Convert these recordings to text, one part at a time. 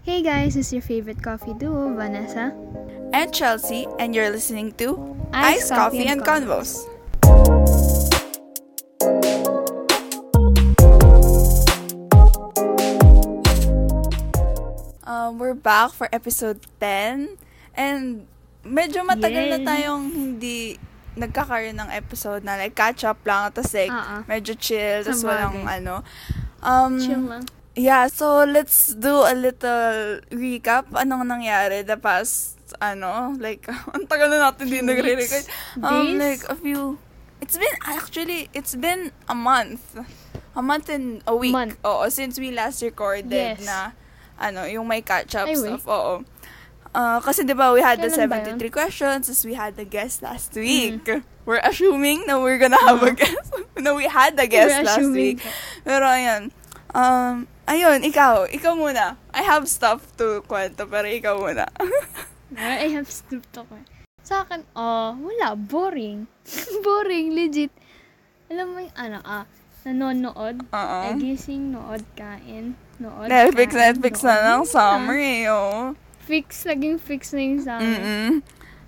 Hey guys, is your favorite coffee duo, Vanessa. And Chelsea, and you're listening to Ice Ice, Coffee Coffee, and and Convos. Um, we're back for episode 10. And medyo matagal na Yay. tayong hindi nagkakaroon ng episode na like catch up lang. Tapos like, ah. medyo chill. Tapos walang ano. Um, Chill lang. Yeah, so let's do a little recap. Anong nangyari the past, ano, like, ang tagal na natin din nagre-record. Um, like, a few, it's been, actually, it's been a month. A month and a week. Month. Oo, since we last recorded Yes. na, ano, yung may catch-up stuff. Oo. Uh, kasi di ba we had the Kailan ba 73 questions, as we had the guest last week. Mm-hmm. We're assuming na we're gonna have a guest. no, we had the guest We're last assuming. week. Pero ayan. Um, ayun, ikaw. Ikaw muna. I have stuff to kwento, pero ikaw muna. I have stuff to ko. Sa akin, oh, wala. Boring. boring, legit. Alam mo yung ano, ah, nanonood, Oo. nagising, nood, kain, nood, Netflix, kain, Netflix nood. na lang Yun summer eh, oh. Fix, laging fix na yung summer. Mm-mm.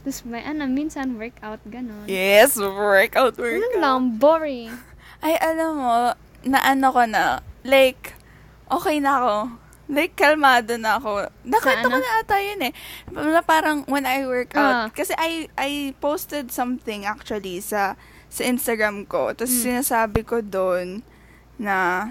Tapos may, ano, minsan workout, ganon. Yes, workout, Ano workout. lang, boring. Ay, alam mo, na ano ko na, like, okay na ako. Like, kalmado na ako. Nakita ko na ata yun eh. Na parang when I work out. Ah. Kasi I, I posted something actually sa sa Instagram ko. Tapos Mm. sinasabi ko doon na,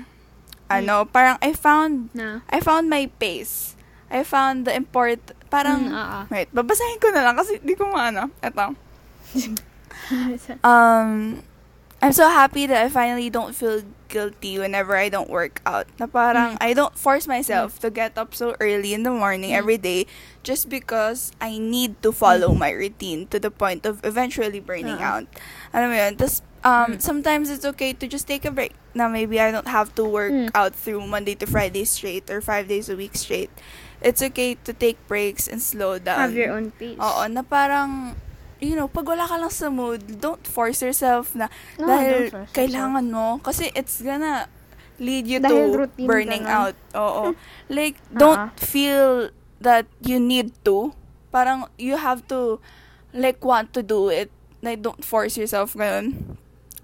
ano, parang I found, Na. I found my pace. I found the import, parang, Mm, ah. wait, babasahin ko na lang kasi di ko maano. Eto. Um, I'm so happy that I finally don't feel guilty whenever I don't work out. Na parang Mm. I don't force myself to get up so early in the morning Mm. every day just because I need to follow my routine to the point of eventually burning Ah. out. Alam mo yun? Tas, um, Mm. sometimes it's okay to just take a break. Now maybe I don't have to work Mm. out through Monday to Friday straight or five days a week straight. It's okay to take breaks and slow down. Have your own pace. Oo, na parang, you know, pag wala ka lang sa mood, don't force yourself na No, dahil kailangan mo. Kasi it's gonna lead you Dahil to burning out. Oo. like, don't Ah. feel that you need to. Parang, you have to, like, want to do it. Like, don't force yourself ganun.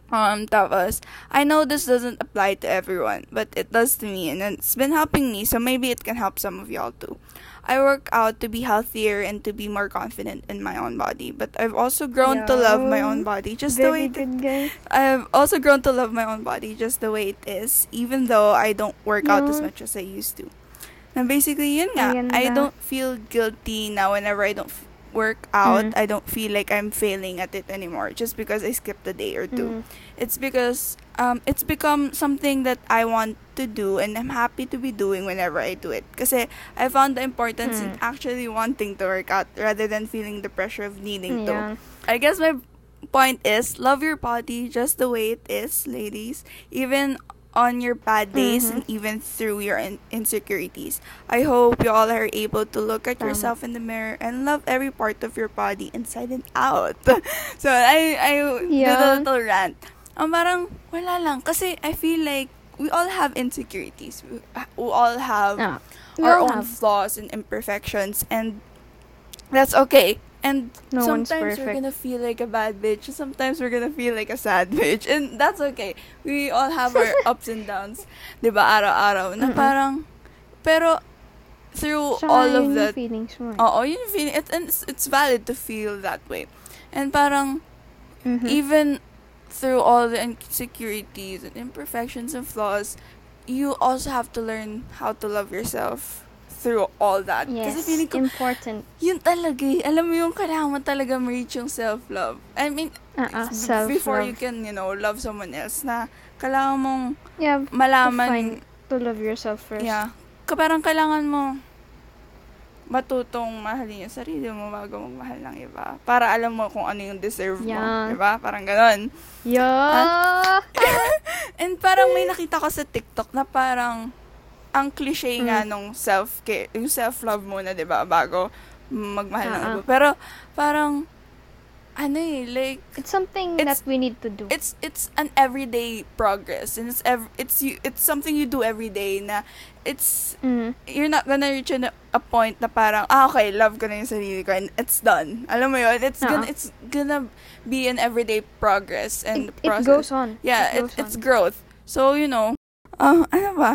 Um, tapos, I know this doesn't apply to everyone, but it does to me, and it's been helping me, so maybe it can help some of y'all too. I work out to be healthier and to be more confident in my own body, but I've also grown to love my own body just the way it, good, guys. I've also grown to love my own body just the way it is, even though I don't work out as much as I used to. And basically, yun nga. I don't feel guilty now whenever I don't f- work out. Mm. I don't feel like I'm failing at it anymore just because I skipped a day or two. Mm. It's because um, it's become something that I want to do and I'm happy to be doing whenever I do it. Because I found the importance in Mm. actually wanting to work out rather than feeling the pressure of needing to. I guess my point is love your body just the way it is, ladies. Even on your bad days Mhm. and even through your in- insecurities. I hope you all are able to look at Tama. yourself in the mirror and love every part of your body inside and out. so I I did a Yeah. little rant. Ang parang wala lang kasi I feel like we all have insecurities. We, we all have Ah, we our all own have. flaws and imperfections and that's okay and No sometimes we're gonna feel like a bad bitch sometimes we're gonna feel like a sad bitch and that's okay we all have our ups and downs diba araw-araw na parang pero through all of that feelings mo. eh. oo yun yung feeling it, and it's, it's valid to feel that way and parang Mhm. even through all the insecurities and imperfections and flaws, you also have to learn how to love yourself through all that. Kasi Yes, feeling ko, important. yun talaga eh. Alam mo yung kailangan mo talaga ma-reach yung self-love. I mean, it's self-love. before you can, you know, love someone else na kailangan mong You have to malaman, find, to love yourself first. yeah, ka- parang kailangan mo matutong mahalin yung sarili mo bago magmahal ng iba. Para alam mo kung ano yung deserve mo. Yeah. Diba? Parang ganon. Yeah. And parang may nakita ko sa TikTok na parang ang cliche nga Mm. nung self-care, yung self-love muna, 'di ba, bago magmahal ng Ah, iba. Pero parang ano eh, like, It's something It's- that we need to do. it's it's an everyday progress and it's ev- it's you it's something you do every day na it's Mm. you're not gonna reach a, a point na parang ah okay love ko na yung sarili ko and it's done alam mo yun it's gonna Oo. it's gonna be an everyday progress and It, it process goes on. yeah it it, goes it's on. growth so you know ah ano ba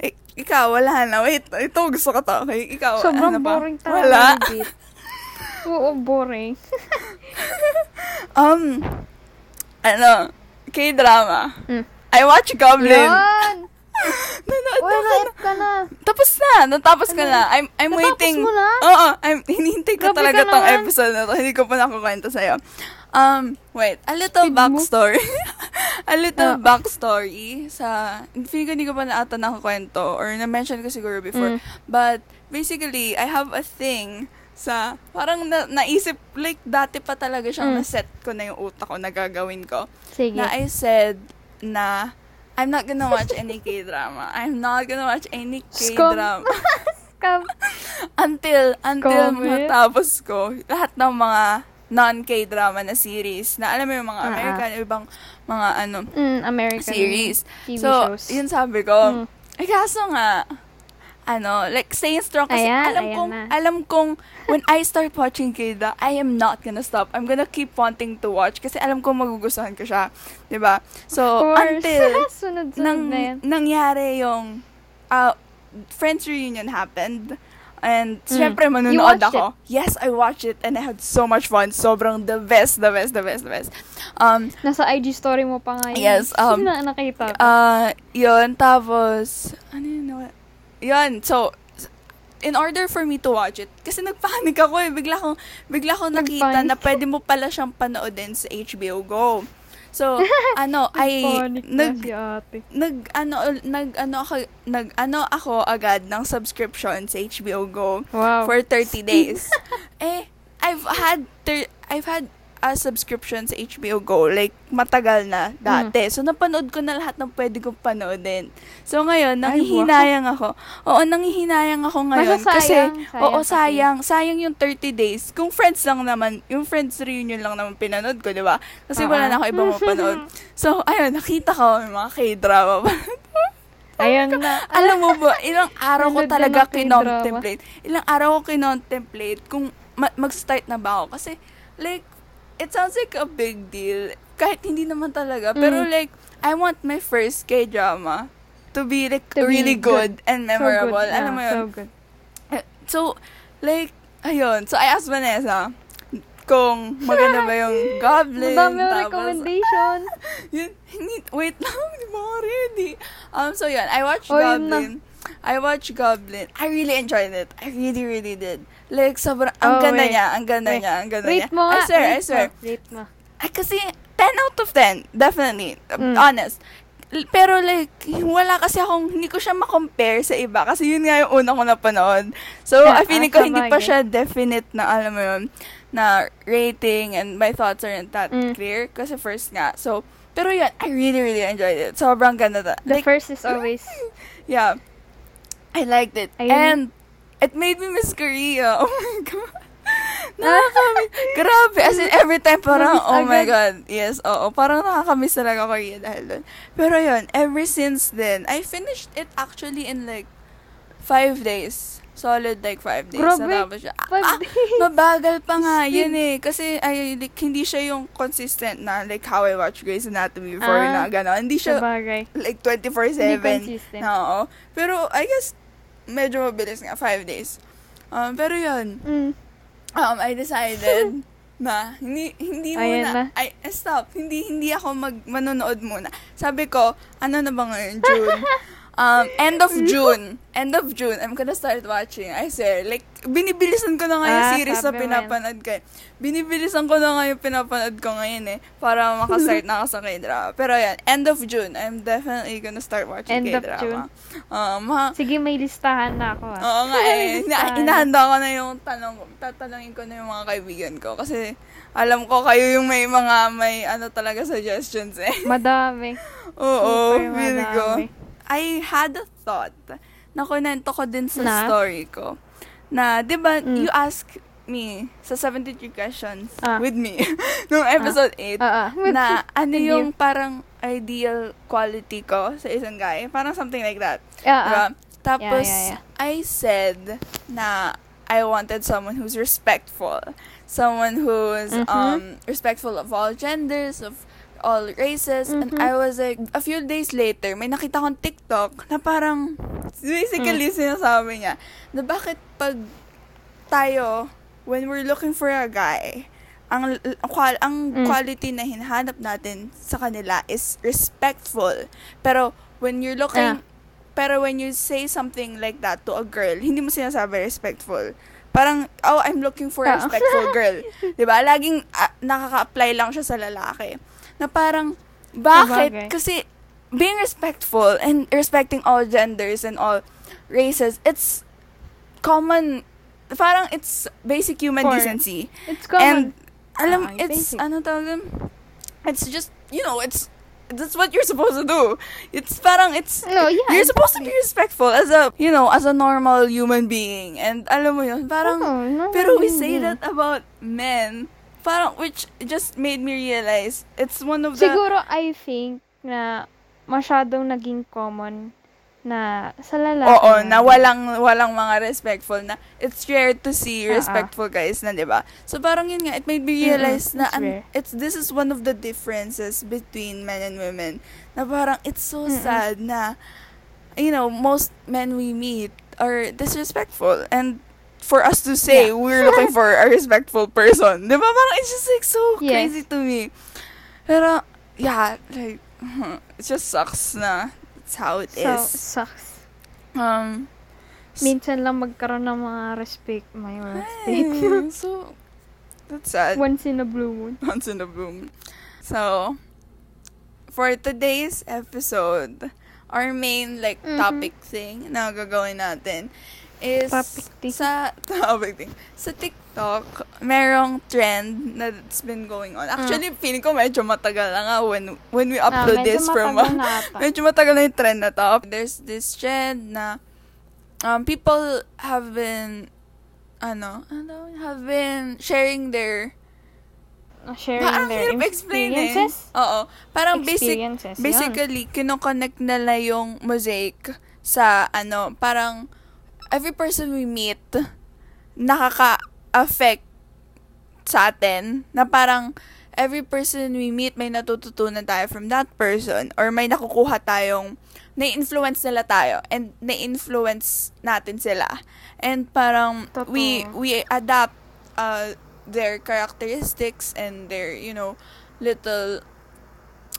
I- ikaw wala na wait ito gusto ko to okay ikaw Sobrang ano ba boring wala talaga. legit. Oo, boring. um ano K-drama Mm. I watch Goblin Yan! Nanood Uy, na na ka na. Tapos na, natapos ka Ano? na. I'm I'm Natapos waiting. mo na? Oo, I'm hinihintay ko Grabe talaga ka tong naman. episode na to. Hindi ko pa nakukwento sa'yo. Um, wait, a little Speed backstory. a little Ah. backstory sa, feeling ko hindi ko pa na ata nakakwento or na-mention ko siguro before. Mm. But, basically, I have a thing sa, parang na, naisip, like, dati pa talaga siyang Mm. na-set ko na yung utak ko na gagawin ko Sige. na I said na I'm not gonna watch any K-drama. I'm not gonna watch any Scum. K-drama. Scam. until, until Comment. matapos ko lahat ng mga non-K-drama na series na alam mo yung mga Ah, ah. American, ibang mga ano, Mm, American series. TV so, shows. yun sabi ko. Mm. Eh, kaso nga, ano, like, staying strong kasi Ayan, alam ayan kong, na. alam kong, when I start watching K-drama, I am not gonna stop. I'm gonna keep wanting to watch kasi alam kong magugustuhan ko siya. 'di ba So, Of course. until, nang, na yan. nangyari yung, uh, Friends reunion happened, and, Mm. syempre, watched ako. Yes, I watched it, and I had so much fun. Sobrang the best, the best, the best, the best. Um, Nasa IG story mo pa nga yun. Yes, um, na nakita ko. Uh, yun, tapos, ano yun, yun, so, in order for me to watch it, kasi nagpanik ako eh, bigla kong, bigla kong nakita na pwede mo pala siyang panoodin sa HBO Go. So, ano, ay, nag, si ate. nag, ano, nag, ano ako, nag, ano ako agad ng subscription sa HBO Go Wow. for 30 days. eh, I've had, thir- I've had a subscription sa HBO Go, like, matagal na dati. So, napanood ko na lahat ng pwede kong panoodin. So, ngayon, Ay, nanghihinayang ako. Oo, nanghihinayang ako ngayon. Kaso kasi, sayang, sayang oo, kasi. sayang. Sayang yung 30 days. Kung friends lang naman, yung friends reunion lang naman pinanood ko, di ba? Kasi wala Oo. na ako ibang mapanood. So, ayun, nakita ko yung mga K-drama. Ayan na. Alam mo ba, ilang araw ko talaga kinontemplate. Ilang araw ko kinontemplate kung ma- mag-start na ba ako. Kasi, like, it sounds like a big deal. Kahit hindi naman talaga. Pero Mm. like, I want my first K-drama to be like To be really good, and memorable. So good. Alam mo Yeah, yun? So good. So, like, ayun. So, I asked Vanessa kung maganda ba yung Goblin. Madami yung recommendation. yun, wait lang, hindi mo ready. Um, so yun, I watched Oh. Goblin. I watched Goblin. I really enjoyed it. I really, really did. Like, sobrang, ang Oh, ganda wait. niya, ang ganda Wait. niya, ang ganda niya. Rate mo nga. I swear, I swear. Mo. Rate mo. Ay, kasi, 10 out of 10. Definitely. Mm. Honest. Pero like, wala kasi akong, hindi ko siya makompare sa iba. Kasi yun nga yung una ko napanood. So, Ah, I feeling ah, ko hindi pa siya definite na, alam mo yun, na rating and my thoughts aren't that Mm. clear. Kasi first nga. So, pero yun, I really, really enjoyed it. Sobrang ganda. Ta. The Like, first is always... yeah. I liked it. Ayun. And, it made me miss Korea. Oh my God. Nakakamiss. Grabe. As in, every time parang, Namiss oh my. God. Yes, oo. Parang nakakamiss talaga Korea dahil doon. Pero yun, ever since then, I finished it actually in like, five days. Solid like five days. Grabe. Natapos siya. Five Ah, days. mabagal pa nga yun eh. Kasi ay, like, hindi siya yung consistent na like how I watch Grey's Anatomy before Ah. na gano'n. Hindi siya Sabagay. like Hindi 24-7. consistent. Oo. Pero I guess, medyo mabilis nga. Five days. Um, pero yun, Mm. um, I decided na hindi hindi Ayan muna na. eh, stop hindi hindi ako mag manonood muna sabi ko ano na ba ngayon June um end of June end of June I'm gonna start watching I swear like binibilisan ko na nga yung Ah, series na pinapanood ko eh. binibilisan ko na nga yung pinapanood ko ngayon eh para makastart na ako sa K-drama pero yan end of June I'm definitely gonna start watching End of K-drama um ha- Sige, may listahan na ako ah. Oo nga eh. Na, Listahan. inahanda ko na yung tanong, tatanungin ko na yung mga kaibigan ko. Kasi alam ko kayo yung may mga, may ano talaga suggestions eh. Madami. Oo, Super feeling ko. I had a thought na kunento ko din sa Na? story ko. Na, di ba, Mm. you ask me sa 73 questions Ah. with me nung episode 8 Ah, ah. na ano yung parang ideal quality ko sa isang guy. Parang something like that. Ah, ah. Diba? Tapos, Yeah, yeah, I said na I wanted someone who's respectful. Someone who's Mhm. um respectful of all genders, of all races. And Mhm. I was like, a few days later, may nakita kong TikTok na parang, basically Mm. sinasabi niya, na bakit pag tayo, when we're looking for a guy, ang ang, qual- ang Mm. quality na hinahanap natin sa kanila is respectful. Pero when you're looking Ah. pero when you say something like that to a girl, hindi mo sinasabi respectful. Parang, oh, I'm looking for a Ah. respectful girl. 'Di ba? Laging ah, nakaka-apply lang siya sa lalaki. Na parang, bakit? Sabagay. Kasi, being respectful and respecting all genders and all races, it's common, parang it's basic human For- decency. It's common. And, alam, Ah, it's, basic. ano tawag? It's just, you know, it's, that's what you're supposed to do. It's parang, it's, no, yeah. you're supposed to be respectful as a, you know, as a normal human being. And alam mo yun, parang, Oo, no, pero we say that about men. Parang, which just made me realize, it's one of the, Siguro, I think na masyadong naging common na sa lalaki. oo, na walang, walang mga respectful na, it's rare to see Ah, ah. respectful guys na, di ba? So, parang yun nga, it made me realize Mm-mm, na, it's an- it's, this is one of the differences between men and women. Na parang, it's so Mm-mm. sad na, you know, most men we meet are disrespectful. And for us to say Yeah. we're looking for a respectful person, di ba? Parang it's just like so Yes. crazy to me. Pero, yeah, like, it just sucks na it's how it So, is. sucks. Um, Minsan lang magkaroon ng mga respect. May respect. ay, so, that's sad. Once in a blue moon. Once in a boom. So, for today's episode, our main like Mhm. topic thing na gagawin natin is thing. sa topic. Sa TikTok, merong trend na that's been going on. Actually, feeling ko medyo matagal na nga when when we Ah, upload medyo this from ata. medyo matagal na yung trend na to. There's this trend na um, people have been ano, ano, have been sharing their Sharing Parang their hirap explain eh. experiences. Oo. Parang basic, Experiences, yun. basically, kinoconnect nila yung mosaic sa, ano, parang, every person we meet, nakaka-affect sa atin, na parang, every person we meet, may natututunan tayo from that person, or may nakukuha tayong, na-influence nila tayo, and na-influence natin sila. And parang, Totoo. we, we adapt, uh, their characteristics and their, you know, little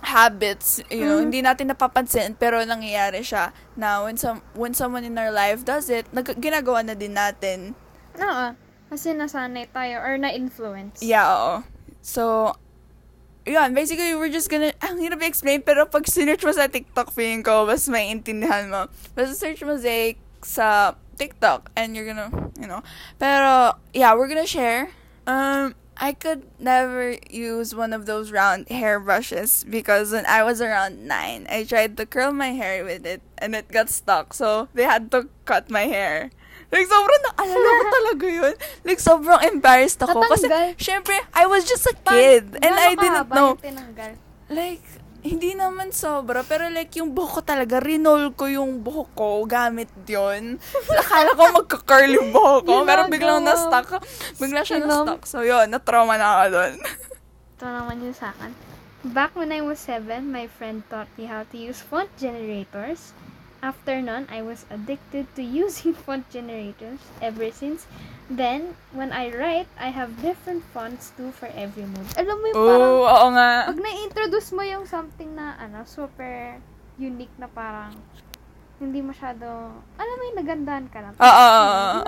habits, you know, Mhm. hindi natin napapansin pero nangyayari siya na when some when someone in our life does it, nag- ginagawa na din natin. Oo. Kasi nasanay tayo or na-influence. Yeah, oo. So, yun, basically, we're just gonna, ang hirap i-explain, pero pag sinearch mo sa TikTok, feeling ko, mas may intindihan mo. Basta search mo Zake sa TikTok, and you're gonna, you know. Pero, yeah, we're gonna share. Um, I could never use one of those round hair brushes because when I was around nine, I tried to curl my hair with it, and it got stuck, so they had to cut my hair. Like, sobrang naalala ko talaga yun. Like, sobrang embarrassed ako. Kasi, Tatanggal. syempre, I was just a kid. and I didn't know. tinanggal? Like, hindi naman sobra. Pero like, yung buhok ko talaga, rinol ko yung buhok ko gamit yon Akala ko magka-curl yung buhok ko. pero biglang na-stuck. Bigla siya na-stuck. So, yun, na-trauma na ako doon. Ito naman yung sa akin. Back when I was 7, my friend taught me how to use font generators. After nun, I was addicted to using font generators ever since. Then, when I write, I have different fonts too for every mood. Alam mo yung parang, Oo, oo nga. pag na-introduce mo yung something na, ano, super unique na parang, hindi masyado, alam mo yung nagandahan ka lang. Oo,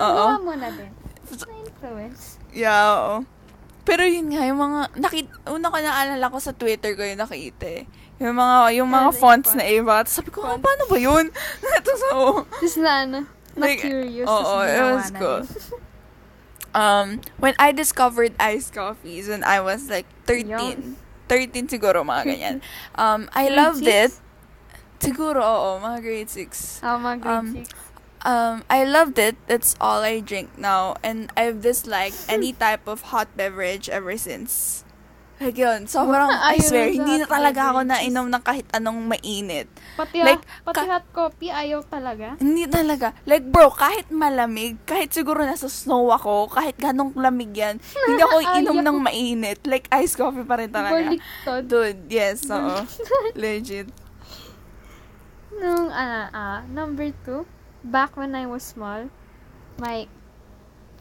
oo, oo, mo na din. Na-influence. Yeah, oo. Pero yun nga, yung mga, nakit, una ko naalala ko sa Twitter ko yung nakita eh. Yung mga, yung mga Ano yung fonts font? na iba. Tapos sabi ko, ah, paano ba yun? Ito so, Just na, ano, Like, na-curious. oo, tas it was na din. um, when I discovered iced coffees when I was like 13. Yum. 13 siguro, mga ganyan. Um, I Grade loved it. six? Siguro, oo, mga grade 6. Oh, mga grade Um, six. Um, I loved it. That's all I drink now. And I've disliked any type of hot beverage ever since. Like yun, sobrang, I swear, hindi na talaga ako nainom ng kahit anong mainit. Pati, Like, pati ka- hot coffee, ayaw talaga. Hindi talaga. Like, bro, kahit malamig, kahit siguro nasa snow ako, kahit ganong lamig yan, hindi ako inom ng mainit. Like, iced coffee pa rin talaga. Baliktad. Dude, yes, oo. Legit. Nung, ah, ah, number two, back when I was small, my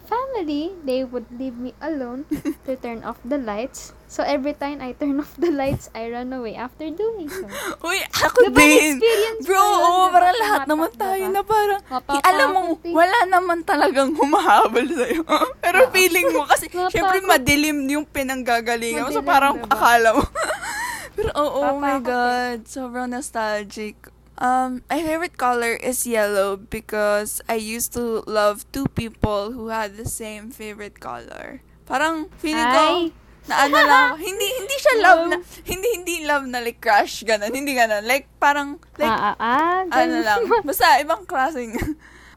family, they would leave me alone to turn off the lights. So every time I turn off the lights, I run away after doing so. Uy, ako Diba, din. Bro, yun, oo, diba? parang lahat naman tayo diba? na parang, eh, alam mo, wala naman talagang humahabol sa'yo. Pero Oo. feeling mo, kasi syempre madilim yung pinanggagalingan mo. So parang diba? akala mo. Pero oo, oh, my. God. Sobrang nostalgic. Um, my favorite color is yellow because I used to love two people who had the same favorite color. Parang feeling ko, Ay. Na ano lang, hindi hindi siya love na, hindi hindi love na like crush ganun, hindi ganun. Like parang like ah, ah, ah. ano lang, basta ibang klaseng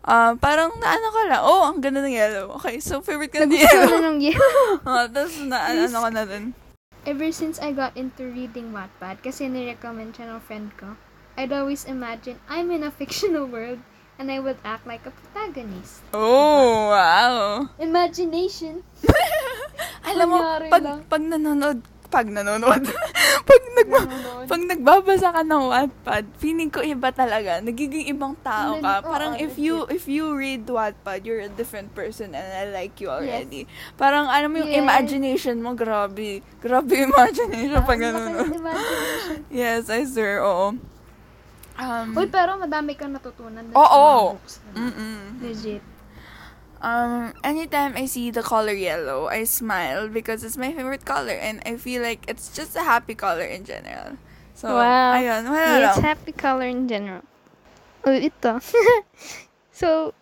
Ah, parang naano ko lang, oh, ang ganda ng yellow. Okay, so favorite Nagustuhan na yellow. ng yellow. oh, tapos na ano ko na dun. Ever since I got into reading Wattpad, kasi nirecommend siya ng friend ko, I'd always imagine I'm in a fictional world and I would act like a protagonist. Oh, wow. Imagination. Alam mo, Nangyari pag, lang. pag nanonood, pag nanonood, pag, nagba, Nanonood. pag nagbabasa ka ng Wattpad, feeling ko iba talaga. Nagiging ibang tao ka. Oo, Parang if you, legit. if you read Wattpad, you're a different person and I like you already. Parang, alam mo yung Yes. imagination mo, grabe. Grabe imagination pag nanonood. Yes, I swear, oo. Um, Uy, pero madami kang natutunan Oo. mga books. mm-mm. Legit. Um, anytime I see the color yellow, I smile because it's my favorite color and I feel like it's just a happy color in general. So, Wow. ayun, wala It's lang. happy color in general. Oh, ito. so,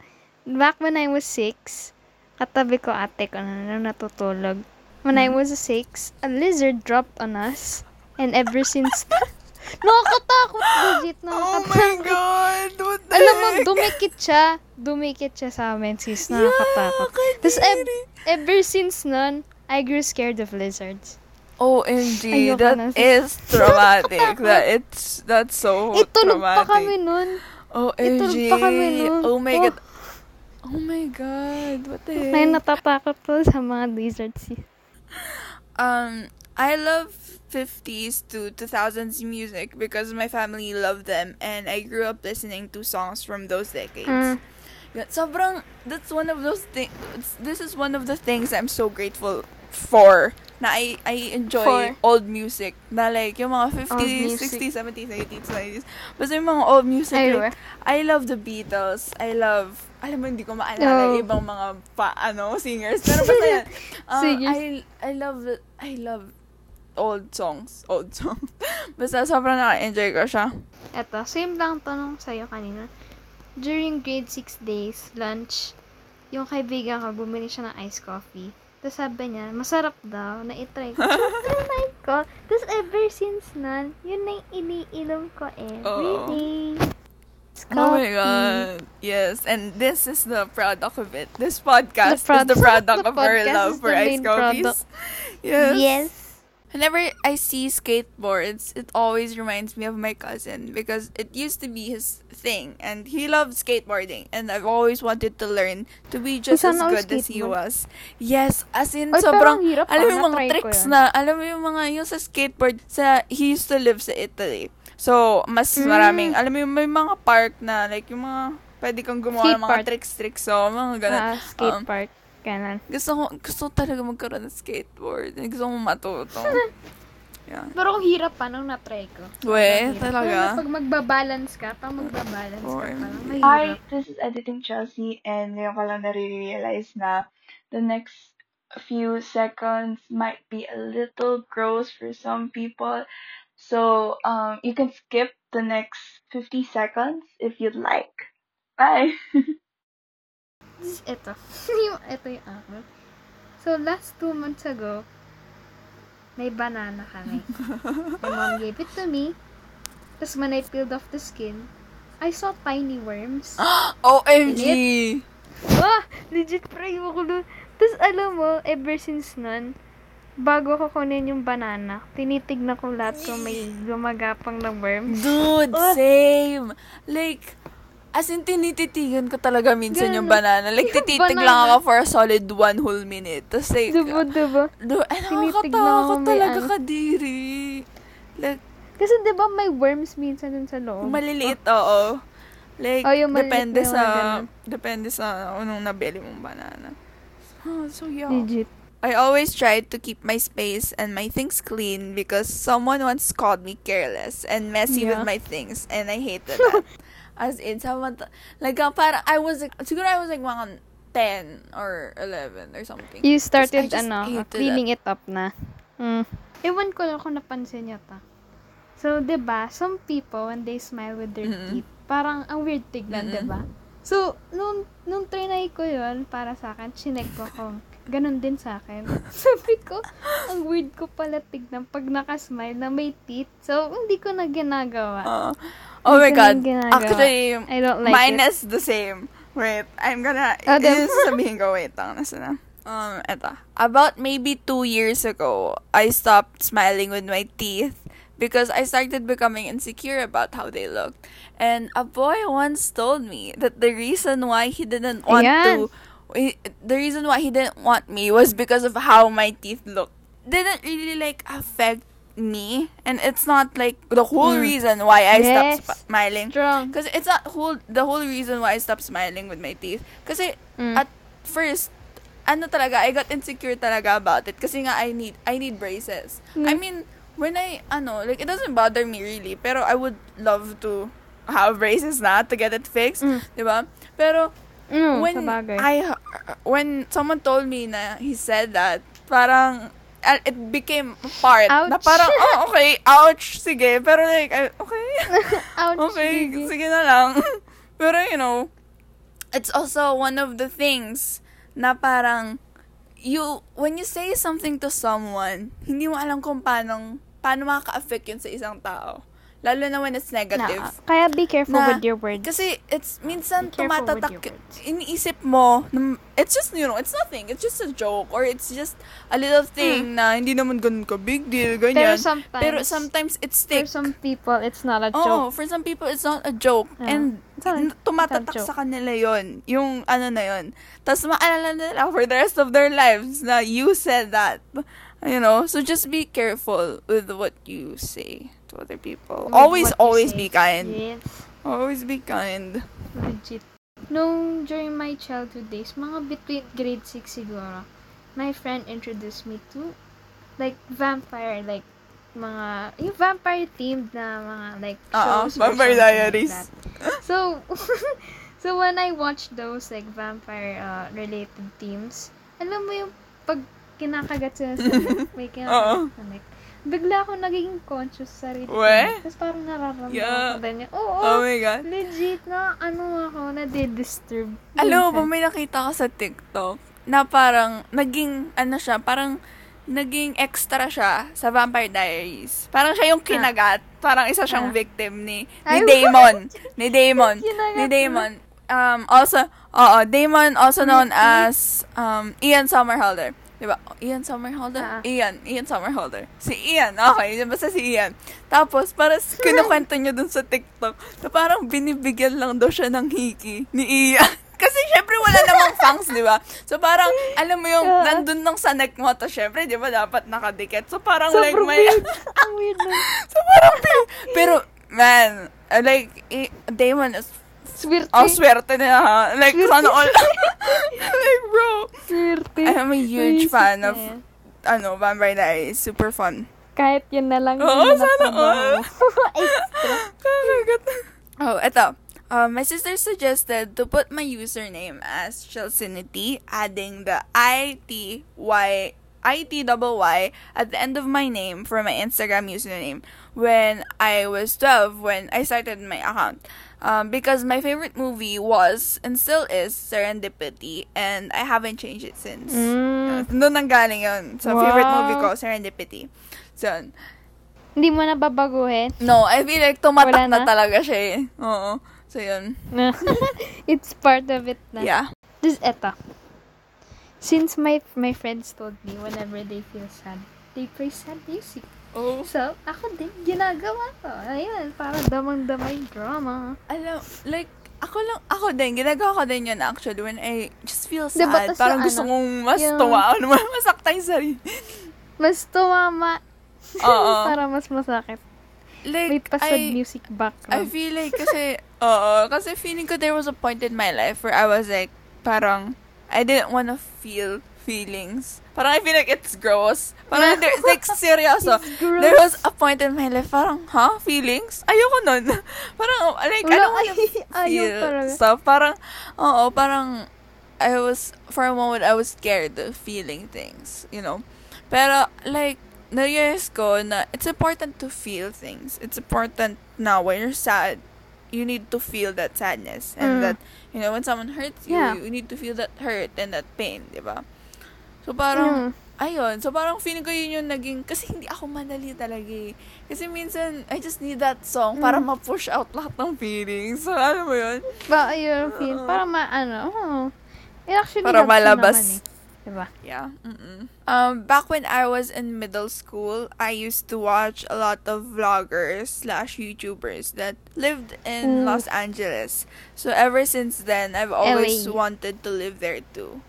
back when I was six, katabi ko ate ko na natutulog. When I Hmm. was six, a lizard dropped on us. And ever since, nakakatakot, legit, Oh my. God! What the Alam mo, dumikit siya. Dumikit siya sa amin, sis. Nakakatakot. Yeah, Tapos, ev- ever since nun, I grew scared of lizards. OMG, Ayoko that na. is traumatic. that it's that's so Itulog traumatic. pa kami nun. OMG. Itulog pa kami nun. Oh my Oh. god. Oh my god. What the heck? May natatakot po sa mga lizards. Um, I love 50s to 2000s music because my family loved them and I grew up listening to songs from those decades. Mm. Sobrang, that's one of those things, this is one of the things I'm so grateful for na I, I enjoy For? old music. Na like, yung mga 50s, music. 60s, 70s, 80s, 90s. Basta yung mga old music. Like, I love the Beatles. I love, alam mo, hindi ko maalala Oh. yung ibang mga pa, ano, singers. Pero basta yan. Uh. I, I love, I love old songs. Old songs. Basta sobrang naka-enjoy ko siya. Eto, same lang tanong sa'yo kanina. During grade 6 days, lunch, yung kaibigan ko, bumili siya ng iced coffee. Tapos sabi niya, masarap daw, na-try ko. na ko. Tapos ever since nun, yun na yung iniinom ko. Oo. Really? It's Oh my god. Yes, and this is the product of it. This podcast The prod- is the product the of our love for the ice main coffees. product. Yes. Yes. Whenever I see skateboards, it always reminds me of my cousin because it used to be his thing and he loved skateboarding and I've always wanted to learn to be just as Sana all good as he skateboard. was. Yes, as in Oy, sobrang ang hirap alam mo yung mga tricks na, alam mo yung mga yung sa skateboard sa he used to live sa Italy. So, mas Mm. maraming, alam mo yung may mga park na like yung mga pwede kang gumawa Skate ng mga park. tricks-tricks. So, mga ganun. Ah, skate Um, park. Ganon. Gusto ko, gusto ko talaga magkaroon ng skateboard. Gusto ko matuto. yeah. Pero ang hirap pa nung na-try ko. We, talaga. Pero Pag magbabalance ka, pag magbabalance ka, OMG. parang Hi, mahirap. this is Editing Chelsea and ngayon ko lang nare-realize na the next few seconds might be a little gross for some people. So, um, you can skip the next 50 seconds if you'd like. Bye! Ito. ito yung akin. So, last two months ago, may banana kami. My mom gave it to me. Tapos when I peeled off the skin, I saw tiny worms. OMG! ah, legit pre, ayoko dun. Tapos alam mo, ever since nun, bago ko kunin yung banana, tinitignan ko lahat kung may gumagapang na worms. Dude, Oh. same. Like, as in, tinititigan ko talaga minsan yung Ganun. banana. Like, Yung tititig lang ako for a solid one whole minute. Tapos like, Diba, diba? do, ay, may talaga ano. kadiri. Like, Kasi diba may worms minsan dun sa loob? maliliit, oo. Like, Oh, yung depende sa, depende sa anong nabili mong banana. Oh, so yeah. Legit. I always try to keep my space and my things clean because someone once called me careless and messy with Yeah. my things and I hated that. As in, someone, t- like, uh, parang I was, like, siguro I was like mga 10 or 11 or something. You started, just ano, cleaning it up na. Mm. Ewan ko lang kung napansin niyo ta. So, 'di ba some people, when they smile with their Mm-mm. teeth, parang ang weird tignan, Mm-mm. 'di ba So, nung, nung trinay ko yun, para sa akin, chinek ko kung ganun din sa akin. Sabi ko, ang weird ko pala tignan pag nakasmile na may teeth. So, hindi ko na ginagawa. Uh, oh my god. Actually, I don't like mine it. is the same. Wait, I'm gonna, Oh, dem- sabihin ko, wait lang, nasa na. Um, eto. About maybe two years ago, I stopped smiling with my teeth because I started becoming insecure about how they looked. And a boy once told me that the reason why he didn't want Ayan. to, the reason why he didn't want me was because of how my teeth looked. Didn't really like affect me, and it's not like the whole Mm. reason why I Yes. stopped smiling. Because it's not whole the whole reason why I stopped smiling with my teeth. Kasi Mm. at first, ano talaga, I got insecure talaga about it. Kasi nga, I need, I need braces. Mm. I mean, when I, ano, like, it doesn't bother me really. Pero I would love to have braces na to get it fixed. Mm. Di ba? Pero, Mm, when sabagay. I, when someone told me na he said that, parang, uh, it became part na Ouch. parang, oh, okay, ouch, sige. Pero like, okay. Ouch, okay, Gigi. sige na lang. Pero, you know, it's also one of the things na parang, you, when you say something to someone, hindi mo alam kung paano, paano makaka-affect yun sa isang tao. Lalo na when it's negative. Na, kaya be careful Na- with your words. Kasi it's minsan tumatatak iniisip mo it's just you know it's nothing. It's just a joke or it's just a little thing na hindi naman ganun ka big deal Pero ganyan. Sometimes, pero sometimes it's for stick some people, it's not a Oh, joke. for some people it's not a joke. Yeah. and not- tumatatak sa kanila yon yung ano na yon tapos maalala nila for the rest of their lives na you said that. You know so just be careful with what you say to other people With always always say. be kind Yes. always be kind Legit. Nung during my childhood days, mga between grade 6 siguro, my friend introduced me to like vampire, like mga, yung vampire themed na mga like Oo, shows. or Vampire Diaries. Like. So, so when I watched those like vampire uh, related themes, alam mo yung pag kinakagat sila sa may kinakagat sa neck. Bigla ako naging conscious sa sarili ko. Tapos parang nararamdaman Yeah. ko din yung, oo, oh my god Legit na ano ako, na-disturb. Alam mo ba, may nakita ka sa TikTok na parang naging, ano siya, parang naging extra siya sa Vampire Diaries. Parang siya yung kinagat. Parang isa siyang Ah. victim ni, ni Damon. ni Damon. Ni mo. Damon. Um, also, oo, Damon also known as um, Ian Somerhalder. Diba? Ian Somerhalder? Ah. Ian. Ian Somerhalder. Si Ian. Okay. Basta si Ian. Tapos, parang kinukwento niya dun sa TikTok na parang binibigyan lang daw siya ng hiki ni Ian. Kasi syempre wala namang fangs, di ba? So parang, alam mo yung, Yeah. nandun ng sa neck mo to, syempre, di ba, dapat nakadikit. So parang like Sobrang may. Ang weird nun. so parang, pero, man, like, Damon is Swerte. Oh, swerte na ha. Like, sana all. like, bro. Swerte. I'm a huge Naisip fan of, ano, Vampire Diaries. Super fun. Kahit yun na lang. Oo, yung sana all. Extra. Kakagat. Oh, eto. Uh, my sister suggested to put my username as Chelsinity, adding the I-T-Y, I-T-double-Y at the end of my name for my Instagram username when I was 12, when I started my account. Um, because my favorite movie was, and still is, Serendipity, and I haven't changed it since. Mm. Uh, Doon nang galing yun. Favorite Wow. movie ko, Serendipity. So, Hindi mo na babaguhin. No, I feel like tumatak na? na? talaga siya eh. Oo. So, yun. It's part of it na. Yeah. This eto. Since my my friends told me whenever they feel sad, they play sad music. Oh. So, ako din, ginagawa ko. Ayun, para damang-damay drama. Alam, like, ako lang, ako din, ginagawa ko din yun actually when I just feel sad. Diba, parang gusto ano, kong mas yung- tuwa, ano, masakta yung sarili. Mas tumama. Oo. para mas masakit. May Like, pasad I, music I background. feel like kasi, oo, kasi feeling ko there was a point in my life where I was like, parang, I didn't want to feel feelings. Parang I feel like it's gross. Parang there's like seryoso. Gross. There was a point in my life, parang, huh? Feelings? Ayoko nun. parang, like, I Wala, don't wanna ay- feel talaga. stuff. Parang, oo, parang, I was, for a moment, I was scared of feeling things, you know? Pero, like, na-realize ko na it's important to feel things. It's important now when you're sad, you need to feel that sadness. And Mm. that, you know, when someone hurts you, Yeah. you need to feel that hurt and that pain, di ba? So, parang, Mm. ayun. So, parang feeling ko yun yung naging, kasi hindi ako madali talaga eh. Kasi minsan, I just need that song para Mm. ma-push out lahat ng feelings. So, alam mo yun? Ba, yun, feel. Oo. Para ma, ano, oh. It actually Para malabas. naman eh. Diba? Yeah. Mm-mm. Um, back when I was in middle school, I used to watch a lot of vloggers slash YouTubers that lived in Mm. Los Angeles. So ever since then, I've always LA. wanted to live there too.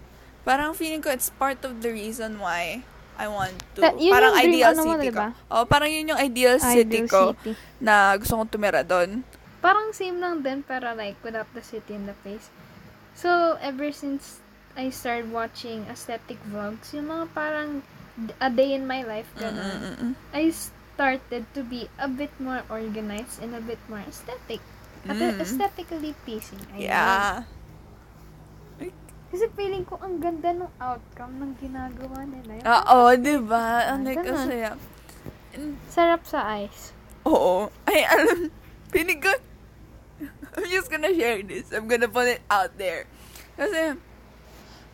Parang feeling ko it's part of the reason why I want to. That- yun parang yung dream ideal ano mo, city diba? ko. Oh, parang yun yung ideal city Ideal ko city. na gusto kong tumira doon. Parang same lang din, pero like, without the city and the place. So, ever since I started watching aesthetic vlogs, yung mga parang a day in my life, ganun, Mm-mm-mm. I started to be a bit more organized and a bit more aesthetic. Mm. aesthetically pleasing. I Yeah. Kasi feeling ko ang ganda ng outcome ng ginagawa nila. Yung Oo, di ba? Ang like, Ganun. kasaya. And Sarap sa eyes. Oo. Ay, alam, pinig ko, I'm just gonna share this. I'm gonna put it out there. Kasi,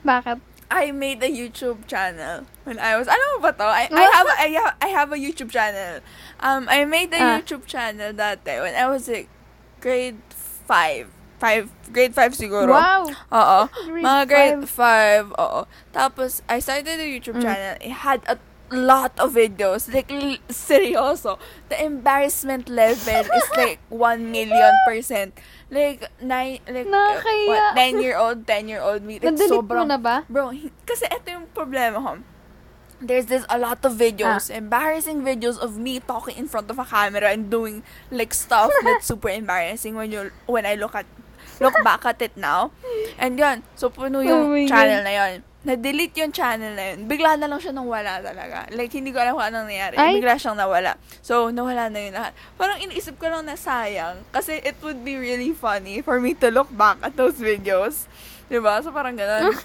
Bakit? I made a YouTube channel when I was, alam mo ba to? I, I have, I have, I have a YouTube channel. Um, I made a Ah. YouTube channel dati when I was like, grade 5. 5, grade 5 siguro. Wow! Oo. Grade Mga grade five. 5, oo. Tapos, I started a YouTube Mm. channel. It had a lot of videos. Like, l- seryoso. The embarrassment level is like 1 million percent. Like, nine, like, Nakakaya. what, 9-year-old, 10-year-old me. Like, Nadelete sobrang, mo na ba? Bro, kasi ito yung problema ko. There's this a lot of videos, Ah. embarrassing videos of me talking in front of a camera and doing like stuff that's super embarrassing when you when I look at look back at it now. And yun, so puno yung Oh channel na yun. Na-delete yung channel na yun. Bigla na lang siya nang wala talaga. Like, hindi ko alam kung anong nangyari. Ay. Bigla siyang nawala. So, nawala na yun lahat. Parang iniisip ko lang na sayang. Kasi it would be really funny for me to look back at those videos. Diba? So, parang ganun.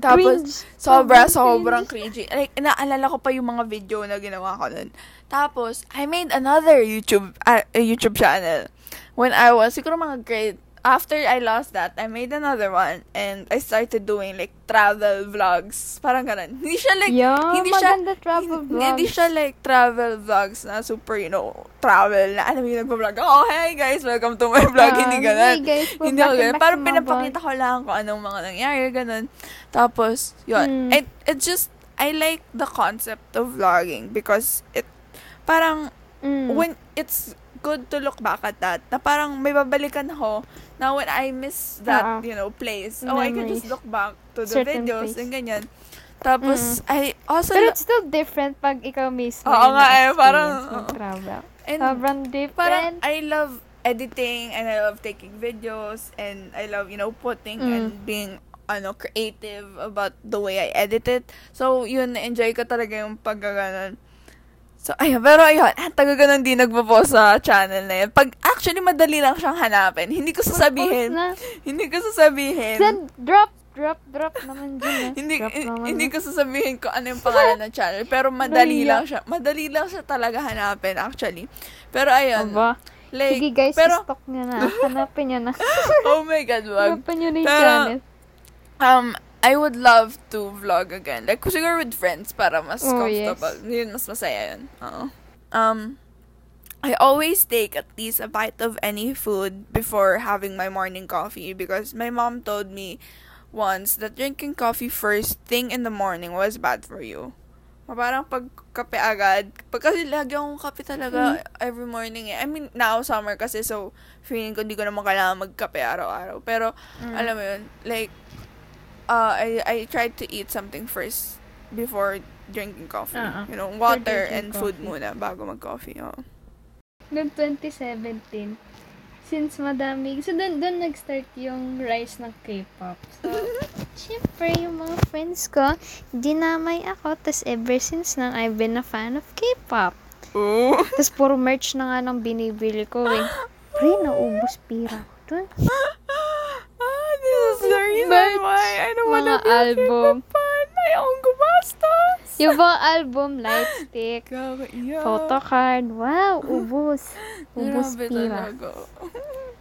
Tapos, Cringe. sobra, sobrang cringy. Like, naalala ko pa yung mga video na ginawa ko nun. Tapos, I made another YouTube, uh, YouTube channel. When I was, siguro mga grade, after I lost that, I made another one. And I started doing, like, travel vlogs. Parang ganun. Hindi siya, like, Yeah, hindi siya, travel hin- Hindi vlogs. siya, like, travel vlogs na super, you know, travel na, alam mo yung nagpa-vlog, oh, hey guys, welcome to my vlog. Ah, hindi ganun. hey guys, Hindi ako ganun. Parang pinapakita ko lang kung anong mga nangyari, ganun. Tapos, yun. Mm. It, it just, I like the concept of vlogging because it, parang, Mm. when, it's good to look back at that, na parang may babalikan ako, na when I miss that, Oo. you know, place, oh, I can just Memories. look back to the Certain videos place. and ganyan. Tapos, I also, Pero it's still different pag ikaw mismo Oo nga eh, parang- mag-travel. and Sobrang parang different. I love editing and I love taking videos and I love, you know, putting Mm. and being ano, creative about the way I edit it. So, yun, na-enjoy ko talaga yung paggaganon. So, ayun, pero ayun, ah, taga ganun din nagpo-post sa channel na yun. Pag, actually, madali lang siyang hanapin. Hindi ko sasabihin. Hindi ko sasabihin. Send, drop, drop, drop naman dyan eh. hindi drop naman hindi eh. ko sasabihin ko ano yung pangalan ng channel pero madali lang siya madali lang siya talaga hanapin actually pero ayun Aba. like Sige guys, pero stock nyo na. Hanapin nyo na. oh my god wag Hanapin nyo na yung Pero, channel. um I would love to vlog again like siguro with friends para mas Oh, comfortable yun mas masaya yun oo um I always take at least a bite of any food before having my morning coffee because my mom told me once that drinking coffee first thing in the morning was bad for you. Parang pag kape agad, pag kasi lagi akong kape talaga every morning eh. I mean, now summer kasi so feeling ko hindi ko naman kailangan magkape araw-araw. Pero, Mm. alam mo yun, like, uh, I, I tried to eat something first before drinking coffee. Ah. You know, water and food coffee. muna bago mag-coffee. Oh. Noong 2017, since madami, so dun, dun nag-start yung rise ng K-pop. So, syempre, yung mga friends ko, dinamay ako. Tapos ever since nang I've been a fan of K-pop. Ooh. Tapos puro merch na nga nang binibili ko eh. Pre, naubos pira ko dun. Ah, this is the reason Merch, why I don't wanna be a album. K-pop fan. Ayokong gumastos. Yung mga album, lightstick, yeah. photocard, wow. Ubos Grabe pira.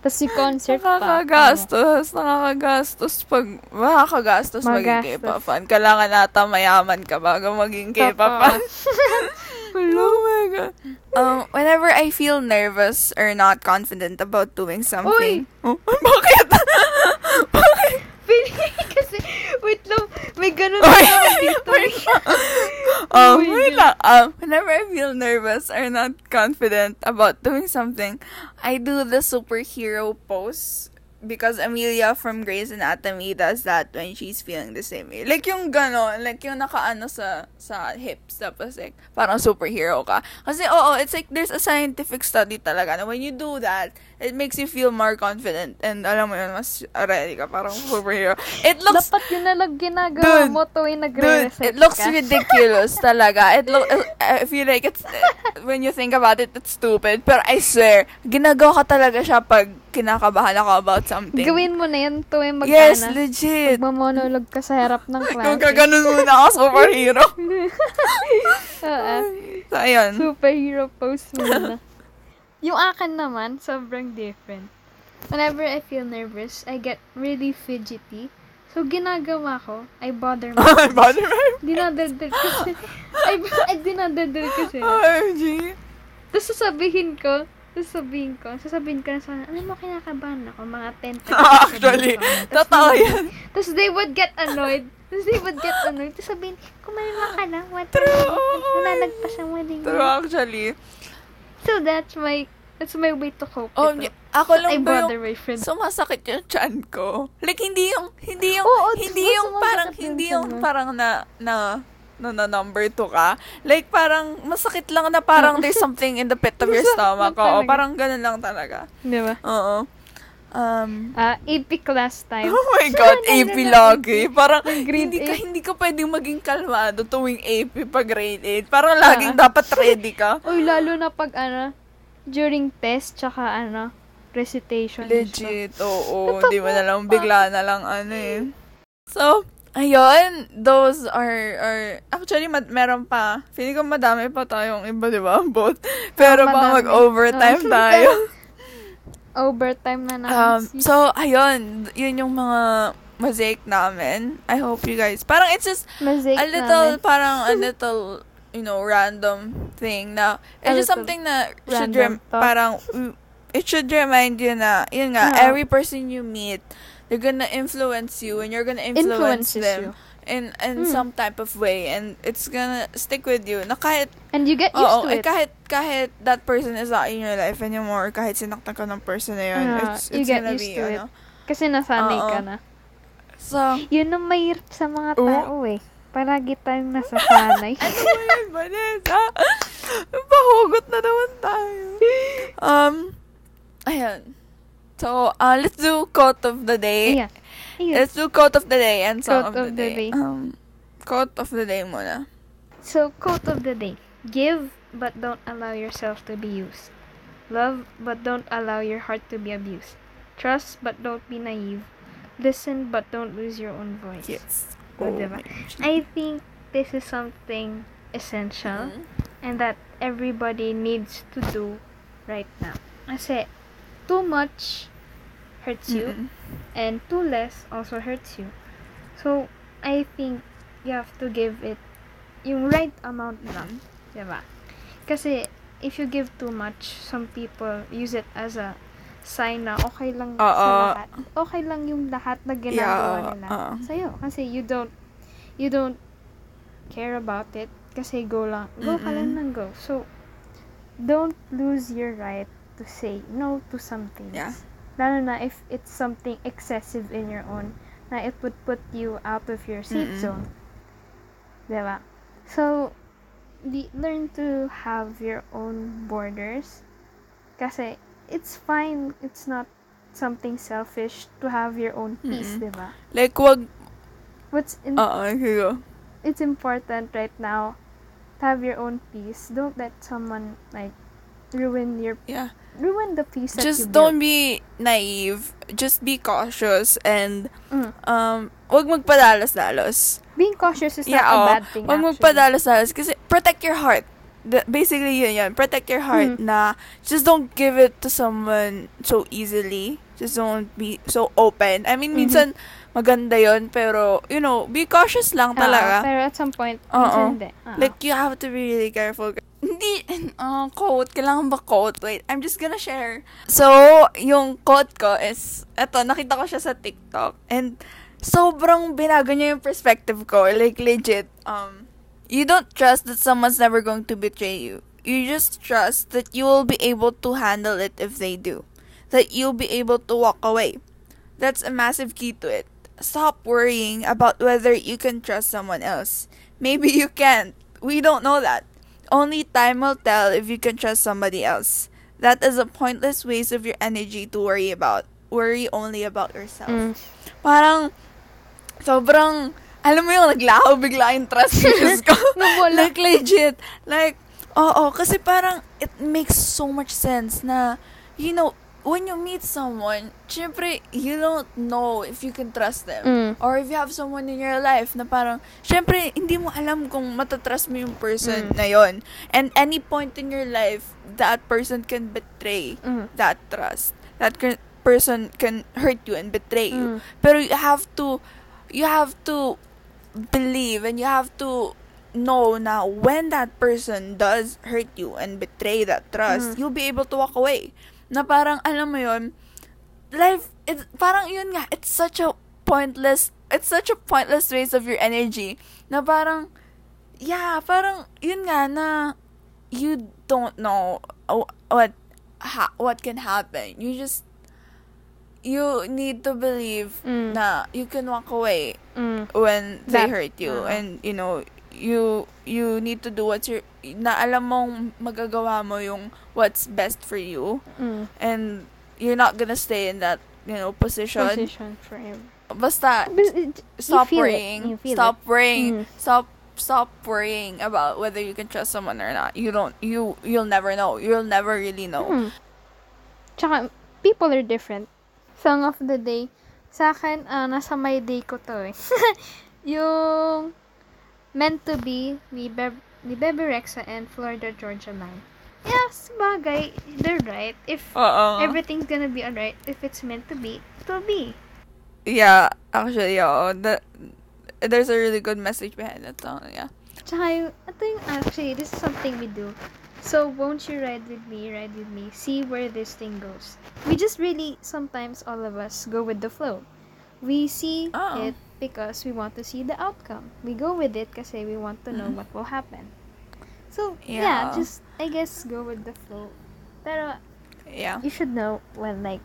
Tapos yung concert pa. Nakakagastos. Nakakagastos pag makakagastos maging. K-pop fan. Kailangan nata mayaman ka bago maging K-pop fan. oh my God. Um, whenever I feel nervous or not confident about doing something. Oh, bakit? Feeling kasi, wait lang, may ganun ako dito. wait lang. Um, my wait lang. Um, whenever I feel nervous or not confident about doing something, I do the superhero pose because Amelia from Grey's Anatomy does that when she's feeling the same way. Like yung gano'n, like yung nakaano sa sa hips, tapos like, parang superhero ka. Kasi oo, it's like there's a scientific study talaga na when you do that, it makes you feel more confident and alam mo yun, mas ready ka, parang superhero. It looks Dapat yun na lang ginagawa Dude, mo tuwing Dude, nagre-research it looks ka. ridiculous talaga. It look I feel like it's when you think about it, it's stupid. Pero I swear, ginagawa ka talaga siya pag kinakabahan ako about something. Gawin mo na yan tuwing mag Yes, legit. magmamonolog ka sa harap ng Yung klase. kaganon muna ako, superhero. Oo. so, ayun. Superhero pose muna. yung akin naman, sobrang different. Whenever I feel nervous, I get really fidgety. So, ginagawa ko, I bother myself. Bother my... sila. Ay, ay dinadaldal ko sila. OMG. Tapos sasabihin ko, sasabihin ko, sasabihin ko na sa kanila, alam mo, kinakabahan ako, mga 10 times. Actually, totoo yan. Tapos they would get annoyed. Tapos they would get annoyed. Tapos sabihin, kumalma ka lang, what True. Nalalagpas ang mali True, mo. actually. So that's my, that's my way to cope Oh, with it. ako I lang ba bother yung my sumasakit yung chan ko. Like, hindi yung, hindi yung, Oo, hindi diba yung parang, hindi yung parang na, na, na, na number two ka. Like, parang, masakit lang na parang there's something in the pit of your stomach. Oo, parang ganun lang talaga. Di ba? Oo. Um, Ah, AP class time. oh my God, AP lagi. Parang, grade hindi ka, hindi ka pwedeng maging kalmado tuwing AP pag grade 8. Parang laging dapat ready ka. Uy, lalo na pag ano, during test, tsaka ano, recitation. Legit, oo. Hindi mo na lang, bigla na lang ano eh. So, ayun, those are, are actually, mad, meron pa. Feeling ko madami pa tayong iba, di ba? Both. Pero Oo, baka mag-overtime tayo. Overtime na namin. Um, so, ayun, yun yung mga mosaic namin. I hope you guys, parang it's just Mosaic a little, namin. parang a little, you know, random thing na, it's just something na should, rem- thought. parang, mm, it should remind you na, yun nga, Yeah. every person you meet, they're gonna influence you and you're gonna influence Influences them you. In in Mm. some type of way and it's gonna stick with you na kahit And you get used oo, to eh, it. kahit kahit that person is not in your life anymore kahit sinaktan ka ng person na yun Yeah, it's, you it's get gonna used be to it. ano Kasi nasanay Oo. ka na. so Yun ang mahirap sa mga tao eh. Palagi tayong nasasanay. ano ba yun Vanessa pahugot na naman tayo um ayun so uh, let's do quote of the day Ayan. Ayun. let's do quote of the day and song Quote of, the, day. um quote of the day muna So, quote of the day. Give, but don't allow yourself to be used. Love, but don't allow your heart to be abused. Trust, but don't be naive. Listen, but don't lose your own voice. yes Oh, diba? I think this is something essential Mhm. and that everybody needs to do right now. I Kasi, too much hurts you Mm-mm. and too less also hurts you. So, I think you have to give it yung right amount lang, 'di ba? Kasi if you give too much, some people use it as a sign na okay lang Oo. sa lahat. Okay lang yung lahat na ginagawa Yeah, nila oo. sa'yo. Kasi you don't, you don't care about it. Kasi go lang, go ka lang Mm-mm. ng go. So, don't lose your right to say no to something. Yeah. Lalo na if it's something excessive in your own, na it would put you out of your safe Mm-mm. zone. Diba? So, di, learn to have your own borders. Kasi, it's fine. It's not something selfish to have your own peace, Mm-mm. diba? Like, wag, What's in, oo, here you go. it's important right now to have your own peace. Don't let someone like ruin your Yeah. Ruin the peace that you Just built. don't be naive. Just be cautious and, Mm. um, wag magpadalos-dalos. Being cautious is Yeah, not a oo. bad thing. Huwag actually. magpadalos-dalos kasi protect your heart. The- basically, yun yun. Protect your heart Mhm. na just don't give it to someone so easily. Just don't be so open. I mean, Mhm. minsan maganda yun, pero, you know, be cautious lang Oo, talaga. pero at some point, Oo. hindi. Oo. Like, you have to be really careful. Hindi, uh, quote. Kailangan ba quote? Wait, I'm just gonna share. So, yung quote ko is, eto, nakita ko siya sa TikTok. And, sobrang binago niya yung perspective ko. Like, legit. Um, you don't trust that someone's never going to betray you. You just trust that you will be able to handle it if they do. That you'll be able to walk away. That's a massive key to it. Stop worrying about whether you can trust someone else. Maybe you can't. We don't know that. Only time will tell if you can trust somebody else. That is a pointless waste of your energy to worry about. Worry only about yourself. Mm. Parang, sobrang, alam mo yung naglaho bigla yung trust issues ko. Like, legit. Like, oo, kasi parang, it makes so much sense na, you know, when you meet someone, syempre, you don't know if you can trust them. Mm. Or if you have someone in your life na parang, syempre, hindi mo alam kung matatrust mo yung person Mm. na yon. And any point in your life, that person can betray Mm. that trust. That can, person can hurt you and betray you. Mm. Pero you have to, you have to believe and you have to know na when that person does hurt you and betray that trust, Mm. you'll be able to walk away. Na parang, alam mo yun, life, it, parang yun nga, it's such a pointless, it's such a pointless waste of your energy. Na parang, yeah, parang, yun nga, na, you don't know uh, what, ha, what can happen. You just, you need to believe Mm. na you can walk away Mm. when they That- hurt you uh-huh. and you know you you need to do what's your na alam mong magagawa mo yung what's best for you Mm. and you're not gonna stay in that you know position, Position forever. basta stop worrying stop it. worrying Mm. stop stop worrying about whether you can trust someone or not you don't you you'll never know you'll never really know Mm. Tsaka, people are different. Song of the day. Sa akin, ah, nasa my day ko to eh. yung Meant to Be ni, Beb- ni Bebe Rexha and Florida Georgia Line. Yes, bagay. They're right. If Oo. everything's gonna be alright, if it's meant to be, it will be. yeah actually oo. Oh, the, there's a really good message behind that song yeah Tsaka yung, ito yung actually, this is something we do. So, won't you ride with me, ride with me, see where this thing goes. We just really, sometimes all of us go with the flow. We see Oh. it because we want to see the outcome. We go with it kasi we want to know Mhm. what will happen. So, Yeah. yeah. just, I guess, go with the flow. Pero, yeah you should know when, like,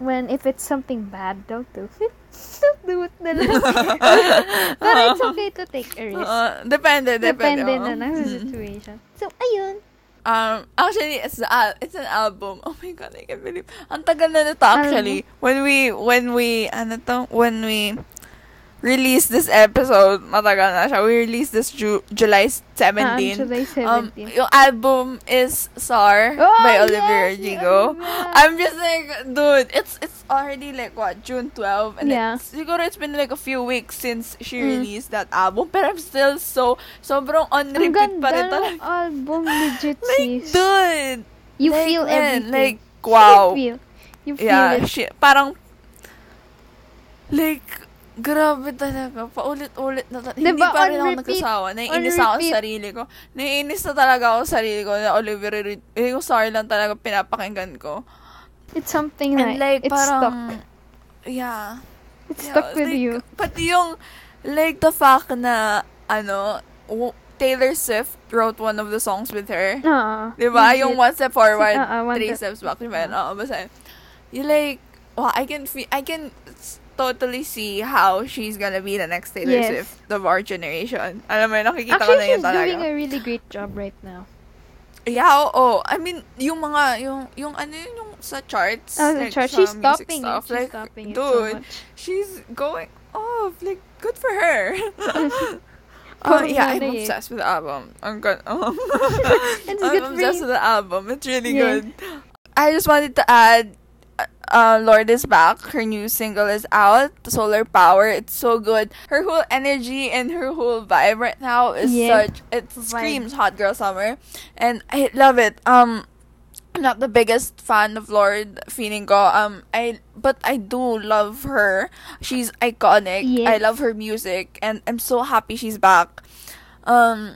when, if it's something bad, don't do it. don't do it na lang. Pero it's okay to take a risk. Oo, depende, depende. Depende na lang sa Mm. situation. So, ayun. Um, actually, it's al- it's an album. Oh my god, I can't believe. Ang tagal na nito actually. When we, when we, ano to, when we released this episode, matagal na siya. We released this Ju- July 17. Ah, July 17. Um, yung album is SAR Oh, by yes, Olivia Rodrigo. yeah. I'm just like, dude, it's it's already like what June 12, and Yeah. it's, siguro it's been like a few weeks since she Mm. released that album. But I'm still so sobrang on repeat pa rin talaga. album, legit, Like, dude, You like, feel everything. Like, wow. You feel. You feel yeah, it. she, parang, like, Grabe talaga. Paulit-ulit na ta- Diba, Hindi pa rin ako repeat, nagsasawa. on Naiinis ako sa sarili ko. Naiinis na talaga ako sa sarili ko na Olivia Rodrigo. Eh, yung sorry lang talaga pinapakinggan ko. It's something And like, like, it's parang... stuck. Yeah. It's Yeah, stuck with like, you. Pati yung, like, the fact na, ano, w- Taylor Swift wrote one of the songs with her. Ah, Di ba? legit. Yung one step forward, Ah, ah, one three step- steps back. Di ba? yun? Oo, basta. You like, wow, I can feel, I can totally see how she's gonna be the next Taylor Yes. Swift of our generation. Alam mo, yun, nakikita ko Actually, na yun she's talaga. doing a really great job right now. Yeah, oo. I mean, yung mga, yung, yung ano yun, yung sa charts. Oh, like, chart. She's stopping it. She's like, stopping it dude, so much. she's going off. Like, good for her. oh, Parang yeah, I'm eh. obsessed with the album. I'm good. Um, I'm good obsessed you. with the album. It's really Yeah. good. I just wanted to add, uh, Lord is back. Her new single is out, Solar Power. It's so good. Her whole energy and her whole vibe right now is Yeah. such. It screams hot girl summer, and I love it. Um, I'm not the biggest fan of Lord feeling ko. Um, I but I do love her. She's iconic. I love her music, and I'm so happy she's back. Um,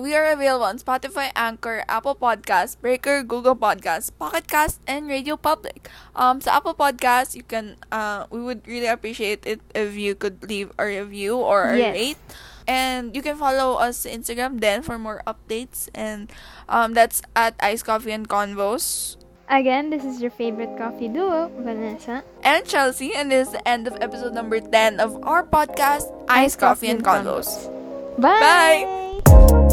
we are available on Spotify, Anchor, Apple Podcasts, Breaker, Google Podcasts, Pocket Cast, and Radio Public. Um, sa Apple Podcasts, you can uh, we would really appreciate it if you could leave a review or a Yes. rate. And you can follow us on Instagram then for more updates. And um, that's at Ice Coffee and Convos. Again, this is your favorite coffee duo, Vanessa. And Chelsea, and this is the end of episode number 10 of our podcast, Ice, Coffee, and Convos. Bye! Bye!